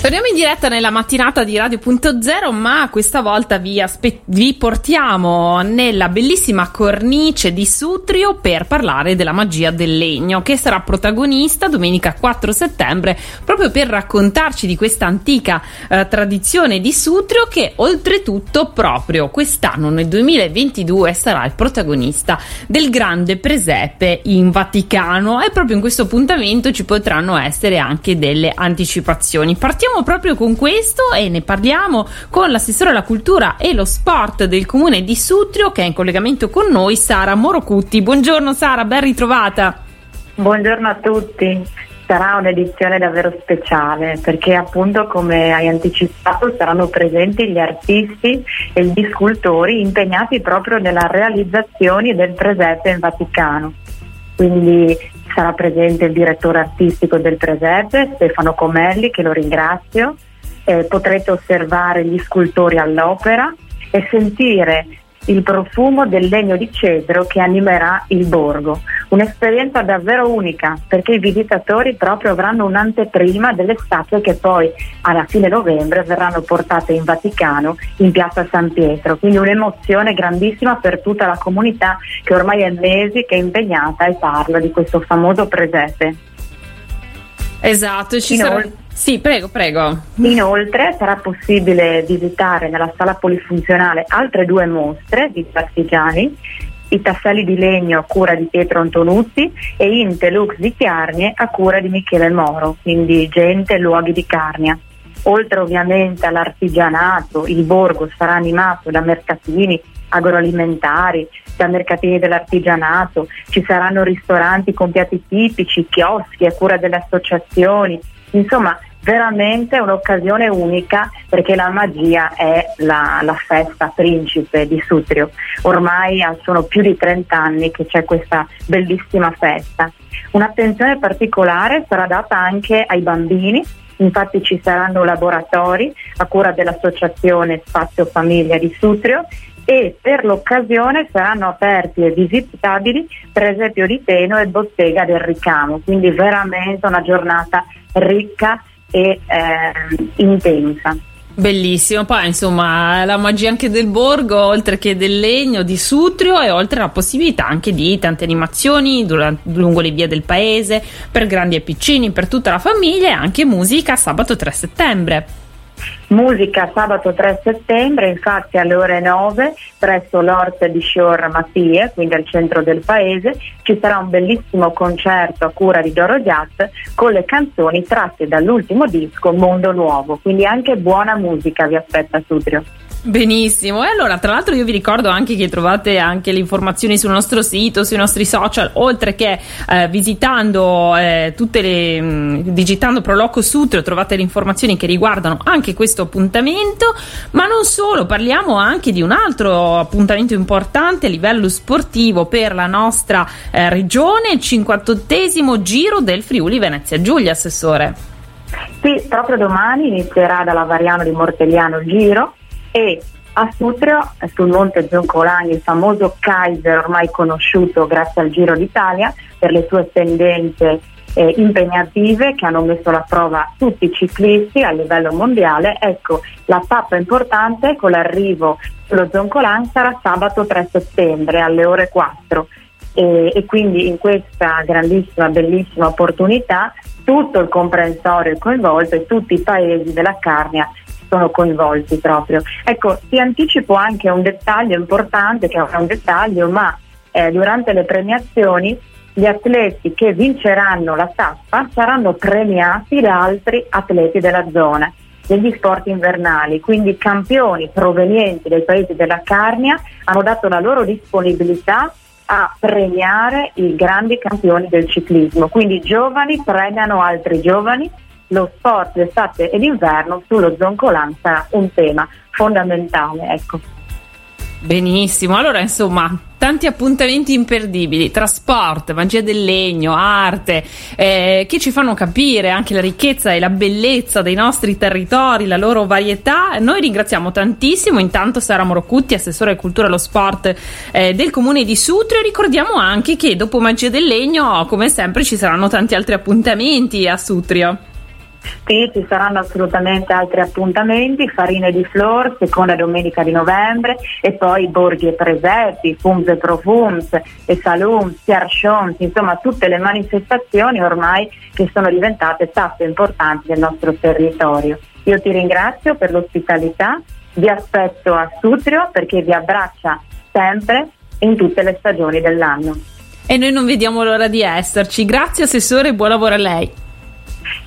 Torniamo in diretta nella mattinata di Radio.0, ma questa volta vi, aspe- vi, portiamo nella bellissima cornice di Sutrio per parlare della magia del legno, che sarà protagonista domenica 4 settembre, proprio per raccontarci di questa antica eh, tradizione di Sutrio che oltretutto proprio quest'anno, nel 2022, sarà il protagonista del grande presepe in Vaticano e proprio in questo appuntamento ci potranno essere anche delle anticipazioni. Partiamo proprio con questo e ne parliamo con l'assessore alla cultura e lo sport del comune di Sutrio che è in collegamento con noi, Sara Morocutti. Buongiorno Sara, ben ritrovata. Buongiorno a tutti sarà un'edizione davvero speciale perché appunto come hai anticipato saranno presenti gli artisti e gli scultori impegnati proprio nella realizzazione del presepe in Vaticano. Quindi sarà presente il direttore artistico del Presepe, Stefano Comelli, che lo ringrazio. Eh, potrete osservare gli scultori all'opera e sentire il profumo del legno di cedro che animerà il borgo. Un'esperienza davvero unica perché i visitatori proprio avranno un'anteprima delle statue che poi alla fine novembre verranno portate in Vaticano in piazza San Pietro. Quindi un'emozione grandissima per tutta la comunità che ormai è mesi che è impegnata e parla di questo famoso presepe. Esatto, ci Inoltre, sarà... Sì, prego, prego. Inoltre sarà possibile visitare nella sala polifunzionale altre due mostre di artigiani i tasselli di legno a cura di Pietro Antonuzzi e Intelux di Chiarnie a cura di Michele Moro, quindi gente e luoghi di Carnia. Oltre ovviamente all'artigianato, il borgo sarà animato da mercatini agroalimentari, da mercatini dell'artigianato, ci saranno ristoranti con piatti tipici, chioschi a cura delle associazioni, insomma veramente un'occasione unica perché la magia è la, la, festa principe di Sutrio. Ormai sono più di 30 anni che c'è questa bellissima festa. Un'attenzione particolare sarà data anche ai bambini, infatti ci saranno laboratori a cura dell'associazione Spazio Famiglia di Sutrio e per l'occasione saranno aperti e visitabili per esempio di Teno e Bottega del Ricamo, quindi veramente una giornata ricca e eh, intensa. Bellissimo, poi insomma la magia anche del borgo, oltre che del legno, di Sutrio e oltre la possibilità anche di tante animazioni durante, lungo le vie del paese, per grandi e piccini, per tutta la famiglia e anche musica sabato 3 settembre. Musica sabato 3 settembre, infatti alle ore 9 presso l'Ort di Shore Mattie, quindi al centro del paese, ci sarà un bellissimo concerto a cura di Doro Jazz con le canzoni tratte dall'ultimo disco Mondo Nuovo, quindi anche buona musica vi aspetta Sutrio. Benissimo, e allora tra l'altro io vi ricordo anche che trovate anche le informazioni sul nostro sito, sui nostri social, oltre che eh, visitando eh, tutte le, mh, mm, digitando Proloco Sutro trovate le informazioni che riguardano anche questo appuntamento, ma non solo, parliamo anche di un altro appuntamento importante a livello sportivo per la nostra eh, regione, il 58 Giro del Friuli Venezia Giulia, Assessore. Sì, proprio domani inizierà dalla Variano di Mortegliano il Giro e a Sutrio, sul monte Zoncolani, il famoso Kaiser ormai conosciuto grazie al Giro d'Italia per le sue tendenze eh, impegnative che hanno messo alla prova tutti i ciclisti a livello mondiale. Ecco, la tappa importante con l'arrivo sullo Zoncolan sarà sabato 3 settembre alle ore 4 e, e quindi in questa grandissima, bellissima opportunità tutto il comprensorio coinvolto e tutti i paesi della Carnia sono coinvolti proprio. Ecco, ti anticipo anche un dettaglio importante, che è un dettaglio, ma eh, durante le premiazioni gli atleti che vinceranno la tappa saranno premiati da altri atleti della zona degli sport invernali, quindi campioni provenienti dai paesi della Carnia hanno dato la loro disponibilità a premiare i grandi campioni del ciclismo, quindi i giovani premiano altri giovani lo sport d'estate e d'inverno sullo Zoncolan sarà un tema fondamentale. Ecco. Benissimo, allora insomma tanti appuntamenti imperdibili, trasporto, magia del legno, arte, eh, che ci fanno capire anche la ricchezza e la bellezza dei nostri territori, la loro varietà. Noi ringraziamo tantissimo intanto Sara Morocutti, assessore alla cultura e allo sport eh, del comune di Sutrio. Ricordiamo anche che dopo Magia del Legno, come sempre, ci saranno tanti altri appuntamenti a Sutrio. Sì, ci saranno assolutamente altri appuntamenti, Farine di Flor, seconda domenica di novembre e poi Borghi e Presepi, Fums e Profums e Salum, Sierchons, insomma tutte le manifestazioni ormai che sono diventate tappe importanti del nostro territorio. Io ti ringrazio per l'ospitalità, vi aspetto a Sutrio perché vi abbraccia sempre in tutte le stagioni dell'anno. E noi non vediamo l'ora di esserci. Grazie Assessore e buon lavoro a lei.